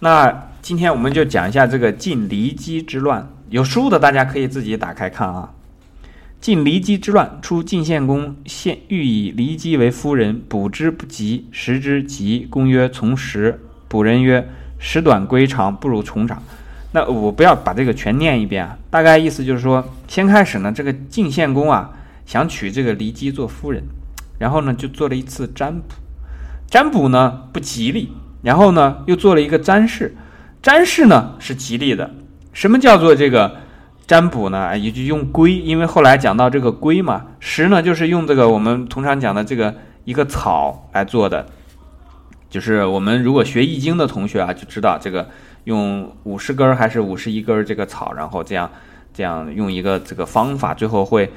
那今天我们就讲一下这个晋骊姬之乱。有书的大家可以自己打开看啊。晋骊姬之乱，出晋献公献欲以骊姬为夫人，卜之不及，食之急。公曰：“从食。”卜人曰：“食短归长，不如从长。”那我不要把这个全念一遍啊，大概意思就是说，先开始呢，这个晋献公啊想娶这个骊姬做夫人，然后呢就做了一次占卜，占卜呢不吉利，然后呢又做了一个占筮，占筮呢是吉利的。什么叫做这个占卜呢？也就用龟，因为后来讲到这个龟嘛，石呢就是用这个我们通常讲的这个一个草来做的，就是我们如果学易经的同学啊就知道这个。用五十根还是五十一根这个草，然后这样这样用一个这个方法，最后会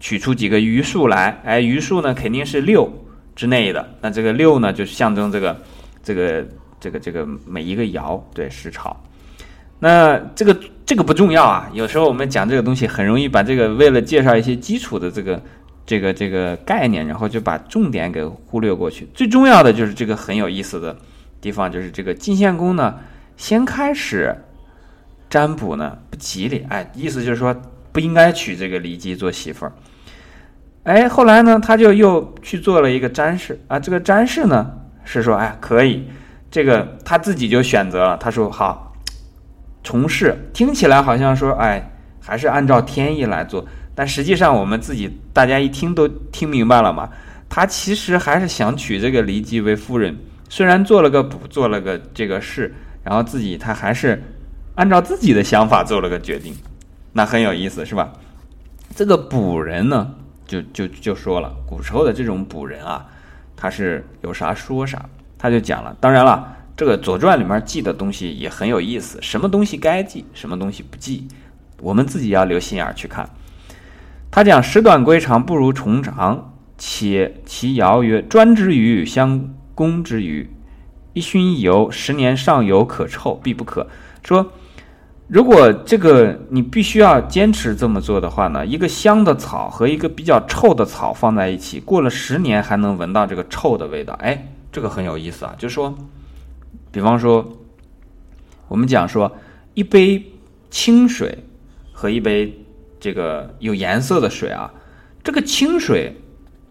取出几个余数来。哎，余数呢肯定是六之内的。那这个六呢，就是象征这个这个这个这个每一个爻对十朝。那这个这个不重要啊。有时候我们讲这个东西，很容易把这个为了介绍一些基础的这个这个这个概念，然后就把重点给忽略过去。最重要的就是这个很有意思的地方，就是这个晋献公呢。先开始占卜呢不吉利，哎，意思就是说不应该娶这个骊姬做媳妇儿。哎，后来呢，他就又去做了一个占筮啊，这个占筮呢是说，哎，可以，这个他自己就选择了，他说好，从事听起来好像说，哎，还是按照天意来做，但实际上我们自己大家一听都听明白了嘛，他其实还是想娶这个骊姬为夫人，虽然做了个卜，做了个这个事。然后自己他还是按照自己的想法做了个决定，那很有意思，是吧？这个卜人呢，就就就说了，古时候的这种卜人啊，他是有啥说啥，他就讲了。当然了，这个《左传》里面记的东西也很有意思，什么东西该记，什么东西不记，我们自己要留心眼去看。他讲“时短归长，不如重长”，且其爻曰：“专之于，相攻之于。”一熏一油，十年上油可臭，必不可。说，如果这个你必须要坚持这么做的话呢，一个香的草和一个比较臭的草放在一起，过了十年还能闻到这个臭的味道。哎，这个很有意思啊。就是说，比方说，我们讲说，一杯清水和一杯这个有颜色的水啊，这个清水。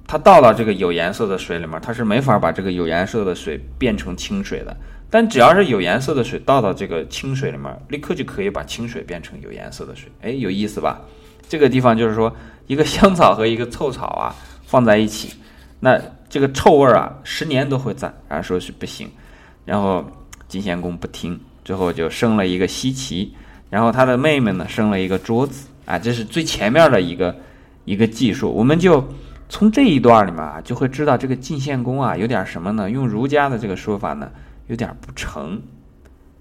它倒到这个有颜色的水里面，它是没法把这个有颜色的水变成清水的。但只要是有颜色的水倒到这个清水里面，立刻就可以把清水变成有颜色的水。哎，有意思吧？这个地方就是说，一个香草和一个臭草啊放在一起，那这个臭味儿啊十年都会在。然后说是不行，然后晋献公不听，最后就生了一个西岐，然后他的妹妹呢生了一个桌子啊，这是最前面的一个一个技术，我们就。从这一段里面啊，就会知道这个晋献公啊有点什么呢？用儒家的这个说法呢，有点不诚、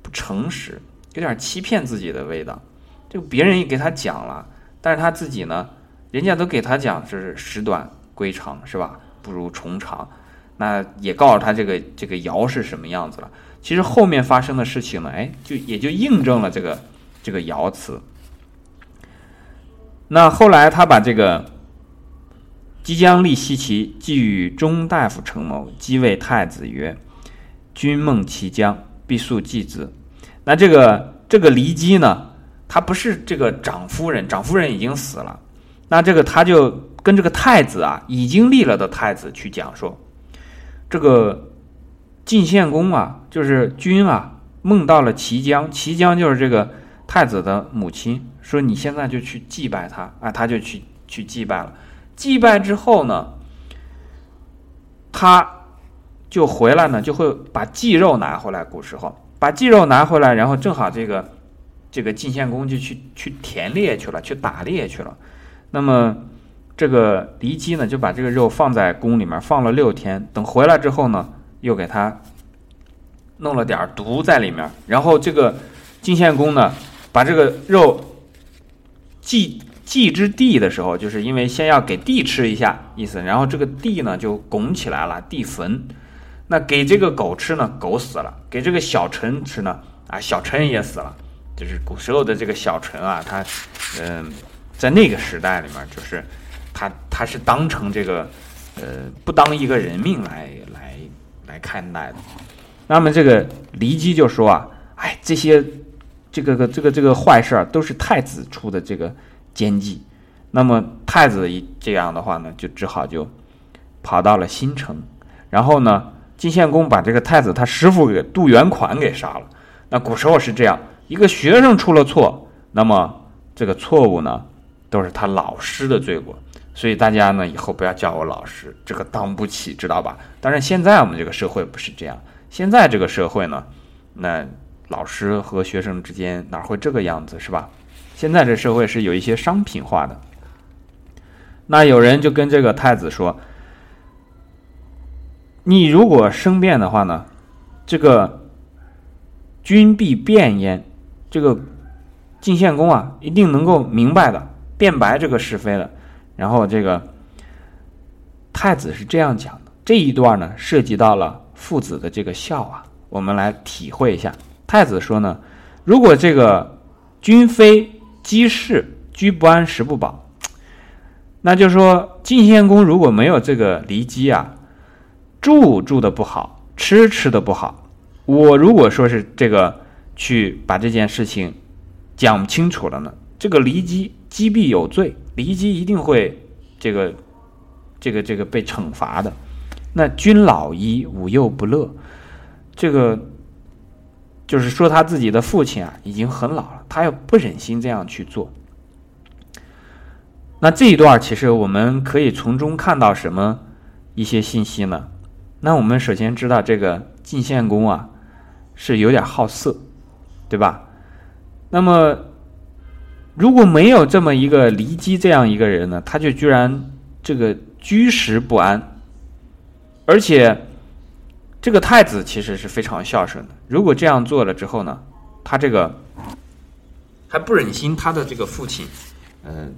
不诚实，有点欺骗自己的味道。这个别人也给他讲了，但是他自己呢，人家都给他讲是时短归长，是吧？不如重长。那也告诉他这个这个爻是什么样子了。其实后面发生的事情呢，哎，就也就印证了这个这个爻辞。那后来他把这个。即将立西岐，即与中大夫成谋，即谓太子曰：“君梦其将，必速继之。”那这个这个骊姬呢，他不是这个长夫人，长夫人已经死了。那这个他就跟这个太子啊，已经立了的太子去讲说：“这个晋献公啊，就是君啊，梦到了齐姜，齐姜就是这个太子的母亲，说你现在就去祭拜他啊，他就去去祭拜了。”祭拜之后呢，他就回来呢，就会把祭肉拿回来。古时候把祭肉拿回来，然后正好这个这个晋献公就去去田猎去了，去打猎去了。那么这个骊姬呢，就把这个肉放在宫里面放了六天。等回来之后呢，又给他弄了点毒在里面。然后这个晋献公呢，把这个肉祭。祭之地的时候，就是因为先要给地吃一下意思，然后这个地呢就拱起来了，地坟。那给这个狗吃呢，狗死了；给这个小臣吃呢，啊，小臣也死了。就是古时候的这个小臣啊，他，嗯，在那个时代里面，就是他他是当成这个，呃，不当一个人命来来来看待的。那么这个骊姬就说啊。哎，这些这个个这个这个坏事儿都是太子出的这个奸计。那么太子一这样的话呢，就只好就跑到了新城，然后呢，晋献公把这个太子他师傅给杜元款给杀了。那古时候是这样，一个学生出了错，那么这个错误呢，都是他老师的罪过。所以大家呢，以后不要叫我老师，这个当不起，知道吧？当然，现在我们这个社会不是这样。现在这个社会呢，那老师和学生之间哪会这个样子，是吧？现在这社会是有一些商品化的。那有人就跟这个太子说：“你如果生变的话呢，这个君必变焉。这个晋献公啊，一定能够明白的，辩白这个是非的。”然后这个太子是这样讲的，这一段呢涉及到了父子的这个孝啊，我们来体会一下。太子说呢，如果这个君非姬氏，居不安，食不饱，那就说晋献公如果没有这个骊姬啊，住住的不好，吃吃的不好，我如果说是这个去把这件事情讲清楚了呢，这个骊姬姬必有罪。骊姬一定会这个、这个、这个被惩罚的。那君老矣，吾幼不乐。这个就是说他自己的父亲啊，已经很老了，他又不忍心这样去做。那这一段其实我们可以从中看到什么一些信息呢？那我们首先知道这个晋献公啊是有点好色，对吧？那么。如果没有这么一个骊姬这样一个人呢，他就居然这个居食不安，而且这个太子其实是非常孝顺的。如果这样做了之后呢，他这个还不忍心他的这个父亲，嗯，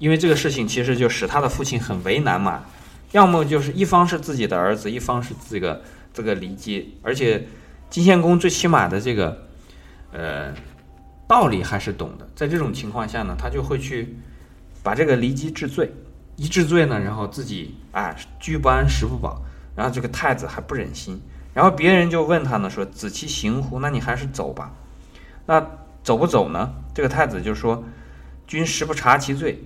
因为这个事情其实就使他的父亲很为难嘛。要么就是一方是自己的儿子，一方是这个这个骊姬，而且晋献公最起码的这个，呃。道理还是懂的，在这种情况下呢，他就会去把这个骊姬治罪，一治罪呢，然后自己啊居不安，食不饱，然后这个太子还不忍心，然后别人就问他呢，说子其行乎？那你还是走吧。那走不走呢？这个太子就说：君实不察其罪，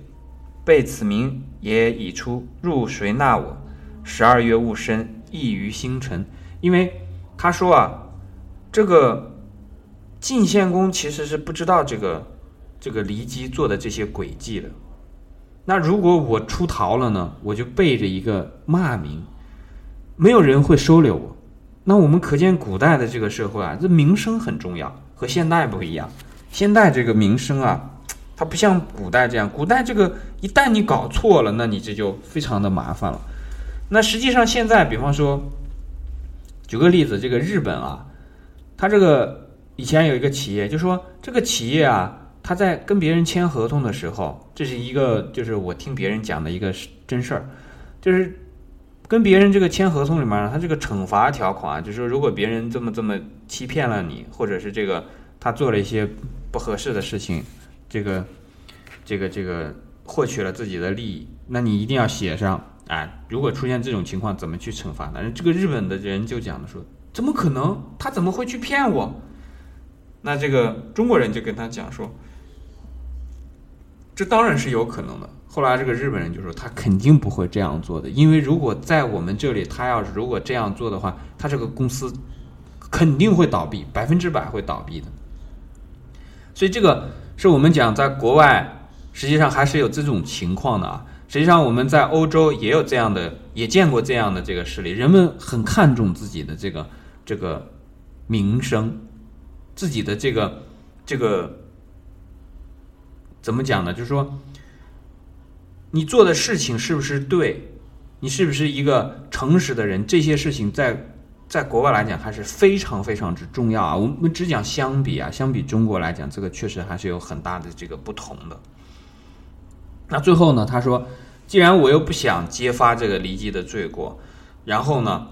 被此名也已出，入谁纳我？十二月戊申，异于星辰。因为他说啊，这个。晋献公其实是不知道这个这个骊姬做的这些诡计的。那如果我出逃了呢？我就背着一个骂名，没有人会收留我。那我们可见古代的这个社会啊，这名声很重要，和现代不一样。现代这个名声啊，它不像古代这样。古代这个一旦你搞错了，那你这就非常的麻烦了。那实际上现在，比方说，举个例子，这个日本啊，它这个。以前有一个企业，就说这个企业啊，他在跟别人签合同的时候，这是一个就是我听别人讲的一个真事儿，就是跟别人这个签合同里面呢，他这个惩罚条款啊，就是说如果别人这么这么欺骗了你，或者是这个他做了一些不合适的事情，这个这个这个获取了自己的利益，那你一定要写上啊，如果出现这种情况，怎么去惩罚？呢？这个日本的人就讲的说，怎么可能？他怎么会去骗我？那这个中国人就跟他讲说，这当然是有可能的。后来这个日本人就说，他肯定不会这样做的，因为如果在我们这里，他要是如果这样做的话，他这个公司肯定会倒闭，百分之百会倒闭的。所以这个是我们讲，在国外实际上还是有这种情况的啊。实际上我们在欧洲也有这样的，也见过这样的这个事例，人们很看重自己的这个这个名声。自己的这个这个怎么讲呢？就是说，你做的事情是不是对？你是不是一个诚实的人？这些事情在在国外来讲还是非常非常之重要啊。我们只讲相比啊，相比中国来讲，这个确实还是有很大的这个不同的。那最后呢，他说，既然我又不想揭发这个骊姬的罪过，然后呢，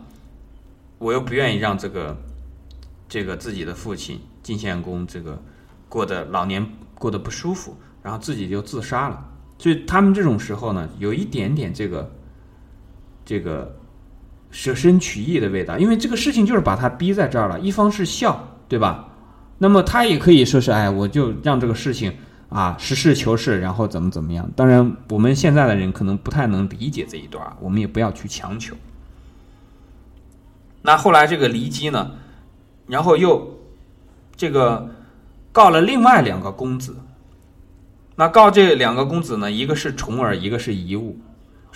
我又不愿意让这个这个自己的父亲。晋献公这个过得老年过得不舒服，然后自己就自杀了。所以他们这种时候呢，有一点点这个这个舍身取义的味道，因为这个事情就是把他逼在这儿了。一方是孝，对吧？那么他也可以说是，哎，我就让这个事情啊实事求是，然后怎么怎么样。当然，我们现在的人可能不太能理解这一段，我们也不要去强求。那后来这个骊姬呢，然后又这个告了另外两个公子。那告这两个公子呢，一个是重耳，一个是夷吾。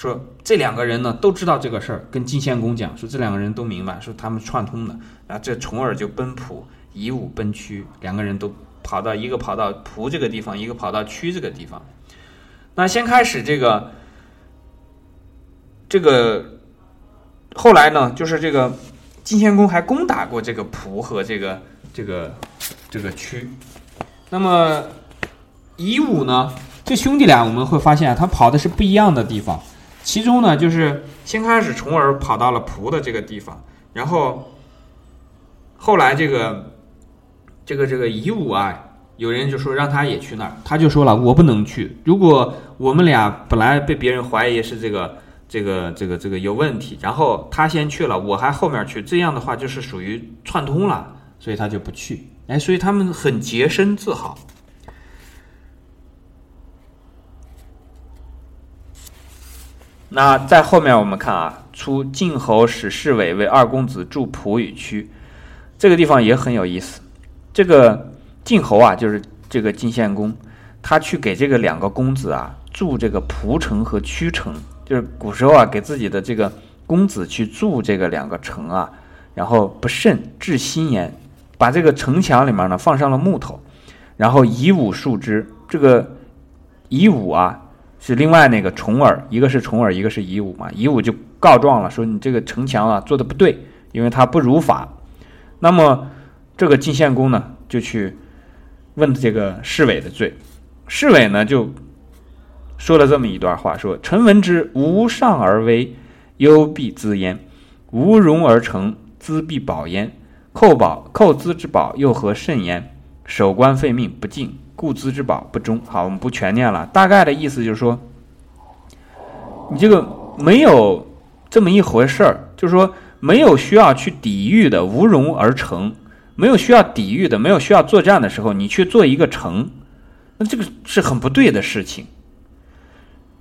说这两个人呢都知道这个事儿，跟晋献公讲，说这两个人都明白，说他们串通的。然后这重耳就奔蒲，夷吾奔曲，两个人都跑到一个跑到蒲这个地方，一个跑到曲这个地方。那先开始这个这个后来呢，就是这个晋献公还攻打过这个蒲和这个这个这个曲。那么夷吾呢，这兄弟俩我们会发现，他跑的是不一样的地方。其中呢，就是先开始重耳跑到了蒲的这个地方，然后后来这个这个这个夷吾啊，有人就说让他也去那儿，他就说了我不能去。如果我们俩本来被别人怀疑是这个这个这个这个有问题，然后他先去了，我还后面去，这样的话就是属于串通了，所以他就不去。哎，所以他们很洁身自好。那在后面我们看啊，出晋侯使侍卫为二公子助蒲与曲，这个地方也很有意思。这个晋侯啊，就是这个晋献公，他去给这个两个公子啊筑这个蒲城和曲城，就是古时候啊给自己的这个公子去筑这个两个城啊，然后不慎置心言，把这个城墙里面呢放上了木头，然后以武树之，这个以武啊。是另外那个重耳，一个是重耳，一个是夷吾嘛。夷吾就告状了，说你这个城墙啊做的不对，因为他不如法。那么这个晋献公呢，就去问这个侍卫的罪。侍卫呢就说了这么一段话：说臣闻之，无上而威，忧必滋焉；无容而成，资必保焉。寇宝寇资之宝，又何甚焉？守官废命，不敬。固资之宝不忠。好，我们不全念了。大概的意思就是说，你这个没有这么一回事儿，就是说没有需要去抵御的，无容而成；没有需要抵御的，没有需要作战的时候，你去做一个城，那这个是很不对的事情。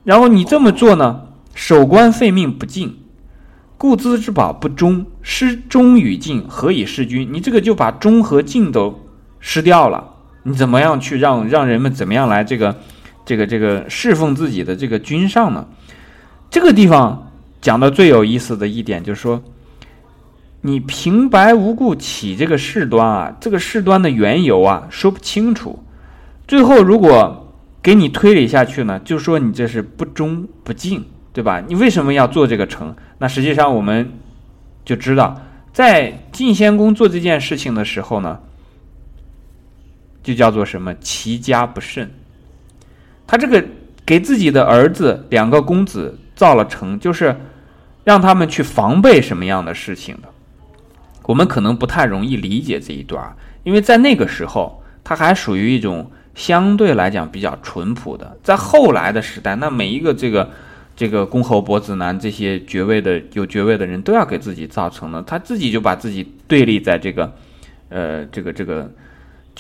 然后你这么做呢，守官废命不敬，固资之宝不忠，失忠与敬，何以事君？你这个就把忠和敬都失掉了。你怎么样去让让人们怎么样来这个，这个这个侍奉自己的这个君上呢？这个地方讲的最有意思的一点就是说，你平白无故起这个事端啊，这个事端的缘由啊说不清楚，最后如果给你推理下去呢，就说你这是不忠不敬，对吧？你为什么要做这个城？那实际上我们就知道，在晋献公做这件事情的时候呢。就叫做什么齐家不慎，他这个给自己的儿子两个公子造了城，就是让他们去防备什么样的事情的。我们可能不太容易理解这一段，因为在那个时候，他还属于一种相对来讲比较淳朴的。在后来的时代，那每一个这个这个公侯伯子男这些爵位的有爵位的人都要给自己造成的，他自己就把自己对立在这个呃这个这个。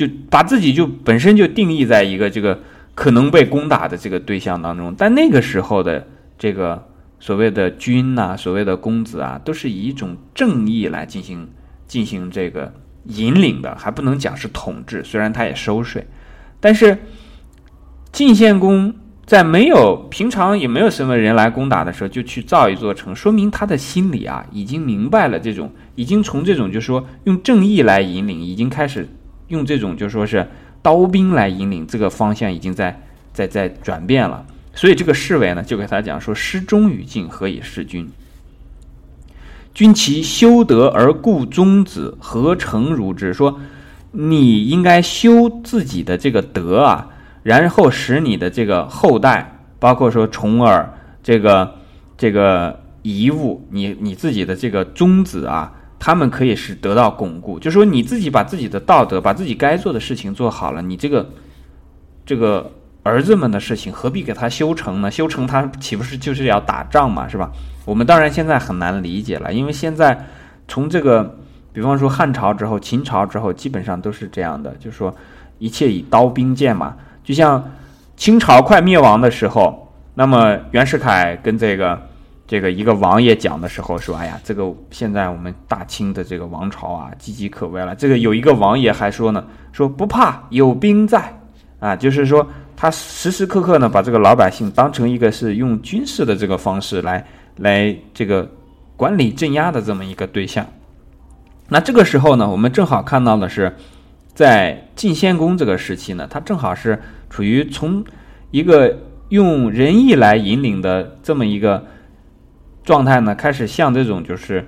就把自己就本身就定义在一个这个可能被攻打的这个对象当中，但那个时候的这个所谓的君呐，所谓的公子啊，都是以一种正义来进行进行这个引领的，还不能讲是统治。虽然他也收税，但是晋献公在没有平常也没有什么人来攻打的时候，就去造一座城，说明他的心里啊已经明白了这种，已经从这种就说用正义来引领，已经开始。用这种就说是刀兵来引领这个方向，已经在在在转变了。所以这个侍卫呢，就给他讲说：“失忠与敬，何以事君？君其修德而固宗子，何成如之？”说你应该修自己的这个德啊，然后使你的这个后代，包括说重耳这个这个遗物，你你自己的这个宗子啊。他们可以是得到巩固，就说你自己把自己的道德，把自己该做的事情做好了，你这个这个儿子们的事情何必给他修成呢？修成他岂不是就是要打仗嘛，是吧？我们当然现在很难理解了，因为现在从这个比方说汉朝之后、秦朝之后，基本上都是这样的，就是说一切以刀兵剑嘛。就像清朝快灭亡的时候，那么袁世凯跟这个这个一个王爷讲的时候说：“哎呀，这个现在我们大清的这个王朝啊，岌岌可危了。”这个有一个王爷还说呢：“说不怕，有兵在。”啊，就是说他时时刻刻呢把这个老百姓当成一个是用军事的这个方式来来这个管理镇压的这么一个对象。那这个时候呢，我们正好看到的是，在晋献公这个时期呢，他正好是处于从一个用仁义来引领的这么一个状态呢，开始向这种就是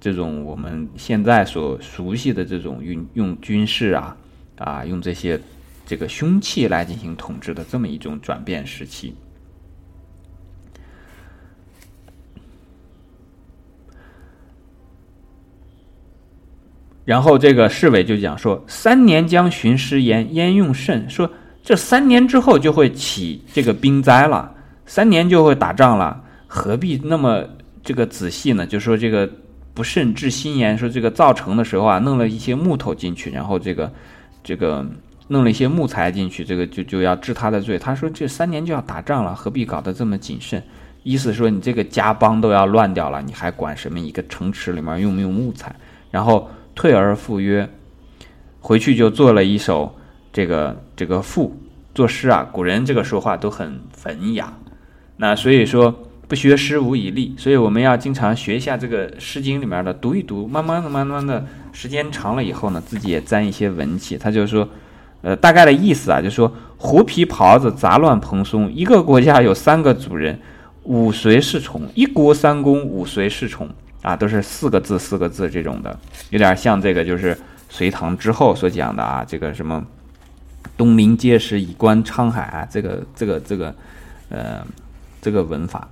这种我们现在所熟悉的这种用用军事啊啊用这些这个凶器来进行统治的这么一种转变时期。然后这个侍卫就讲说：“三年将巡师焉，焉用甚？说这三年之后就会起这个兵灾了，三年就会打仗了，何必那么这个仔细呢？就说这个不慎治心言，说这个造成的时候啊，弄了一些木头进去，然后这个这个弄了一些木材进去，这个就就要治他的罪。他说这三年就要打仗了，何必搞得这么谨慎？意思说你这个家邦都要乱掉了，你还管什么一个城池里面用不用木材？然后。”退而复约，回去就做了一首这个这个赋作诗啊。古人这个说话都很文雅，那所以说不学诗无以立，所以我们要经常学一下这个《诗经》里面的，读一读，慢慢的、慢慢的时间长了以后呢，自己也沾一些文气。他就说，呃，大概的意思啊，就说狐皮袍子杂乱蓬松，一个国家有三个主人，五随侍从，一国三公，五随侍从。啊，都是四个字四个字这种的，有点像这个就是隋唐之后所讲的啊，这个什么东临碣石，以观沧海啊，这个这个这个呃这个文法。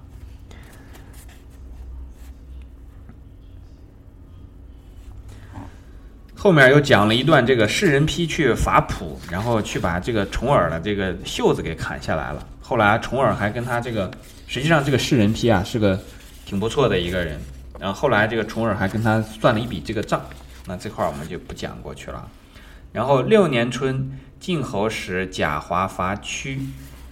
后面又讲了一段这个士人批去伐普，然后去把这个重耳的这个袖子给砍下来了。后来重耳还跟他这个，实际上这个士人批啊是个挺不错的一个人。然后后来这个重耳还跟他算了一笔这个账，那这块儿我们就不讲过去了。然后六年春，晋侯使贾华伐屈，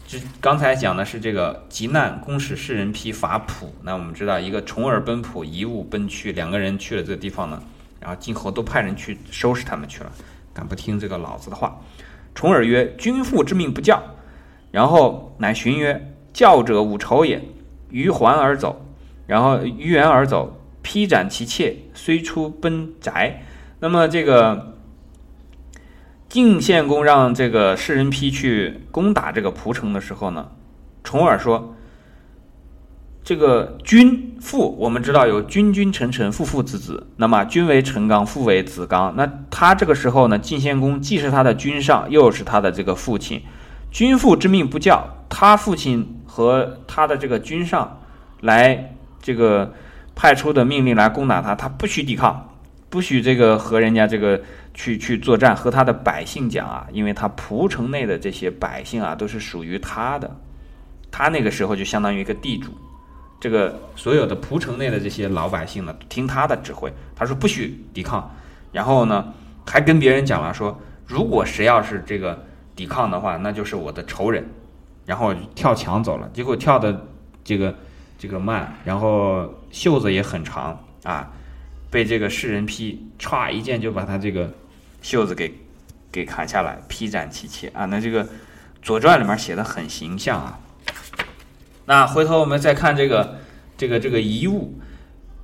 这刚才讲的是这个急难，公使士人批伐普。那我们知道一个重耳奔普，一物奔曲，两个人去了这个地方呢，然后晋侯都派人去收拾他们去了，敢不听这个老子的话？重耳曰：“君父之命不教。”然后乃寻曰：“教者无仇也。”于环而走，然后于原而走。披斩其妾，虽出奔宅。那么这个晋献公让这个士人批去攻打这个蒲城的时候呢，重耳说：“这个君父，我们知道有君君臣臣，父父子子。那么君为臣纲，父为子纲。那他这个时候呢，晋献公既是他的君上，又是他的这个父亲。君父之命不教，他父亲和他的这个君上来这个。”派出的命令来攻打他，他不许抵抗，不许这个和人家这个去去作战，和他的百姓讲啊，因为他蒲城内的这些百姓啊都是属于他的，他那个时候就相当于一个地主，这个所有的蒲城内的这些老百姓呢听他的指挥，他说不许抵抗，然后呢还跟别人讲了说，如果谁要是这个抵抗的话，那就是我的仇人，然后跳墙走了，结果跳的这个。这个慢，然后袖子也很长啊，被这个士人批歘一剑就把他这个袖子给给砍下来，劈斩其切啊。那这个《左传》里面写的很形象啊。那回头我们再看这个这个这个遗物，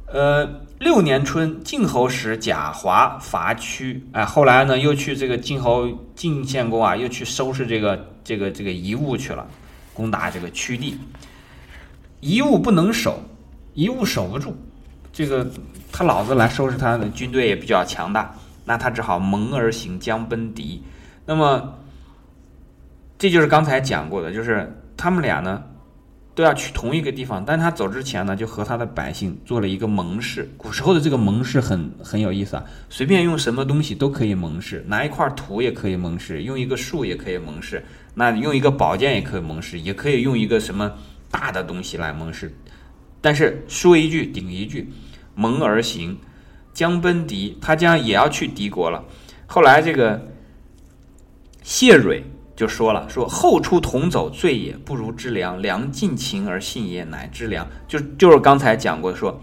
呃，六年春，晋侯使贾华伐屈，哎，后来呢又去这个晋侯晋献公啊，又去收拾这个这个这个遗物去了，攻打这个屈地。遗物不能守，遗物守不住，这个他老子来收拾他的军队也比较强大，那他只好蒙而行，将奔敌。那么，这就是刚才讲过的，就是他们俩呢都要去同一个地方，但他走之前呢，就和他的百姓做了一个盟誓。古时候的这个盟誓很很有意思啊，随便用什么东西都可以盟誓，拿一块土也可以盟誓，用一个树也可以盟誓，那用一个宝剑也可以盟誓，也可以用一个什么。大的东西来盟誓，但是说一句顶一句，盟而行，将奔敌，他将也要去敌国了。后来这个谢蕊就说了，说后出同走，罪也不如知良。良尽情而信也，乃知良。就就是刚才讲过说，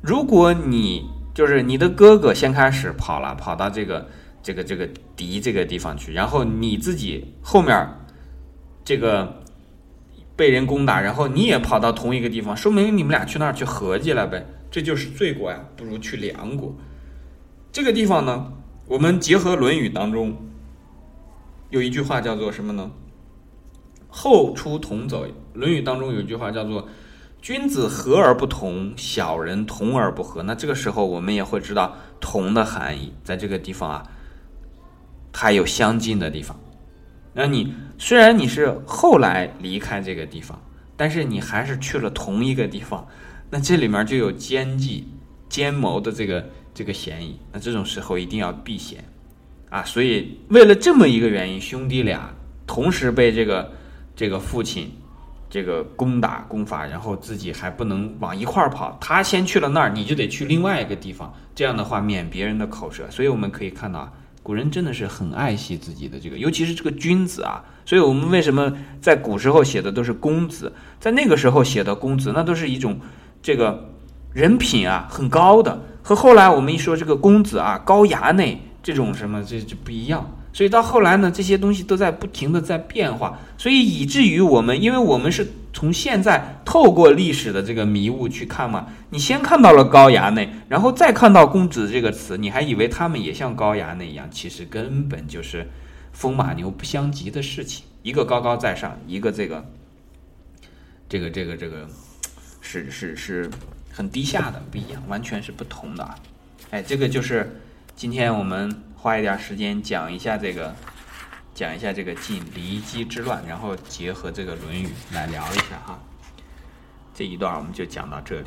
如果你就是你的哥哥先开始跑了，跑到这个这个这个敌这个地方去，然后你自己后面这个被人攻打，然后你也跑到同一个地方，说明你们俩去那儿去合计了呗。这就是罪过呀，不如去梁国。这个地方呢，我们结合《论语》当中有一句话叫做什么呢？后出同走。《论语》当中有一句话叫做“君子和而不同，小人同而不和”。那这个时候我们也会知道“同”的含义，在这个地方啊，它有相近的地方。那你虽然你是后来离开这个地方，但是你还是去了同一个地方。那这里面就有奸计、奸谋的这个这个嫌疑，那这种时候一定要避嫌，啊，所以为了这么一个原因，兄弟俩同时被这个这个父亲这个攻打攻伐，然后自己还不能往一块儿跑，他先去了那儿，你就得去另外一个地方，这样的话免别人的口舌。所以我们可以看到啊，古人真的是很爱惜自己的这个，尤其是这个君子啊。所以我们为什么在古时候写的都是公子，在那个时候写的公子，那都是一种。这个人品啊很高的，和后来我们一说这个公子啊高衙内这种什么这就不一样。所以到后来呢，这些东西都在不停的在变化，所以以至于我们，因为我们是从现在透过历史的这个迷雾去看嘛，你先看到了高衙内，然后再看到公子这个词，你还以为他们也像高衙内一样，其实根本就是风马牛不相及的事情，一个高高在上，一个这个这个这个这个。是是是很低下的，不一样，完全是不同的啊。哎，这个就是今天我们花一点时间讲一下这个，讲一下这个晋骊姬之乱，然后结合这个《论语》来聊一下哈。这一段我们就讲到这里。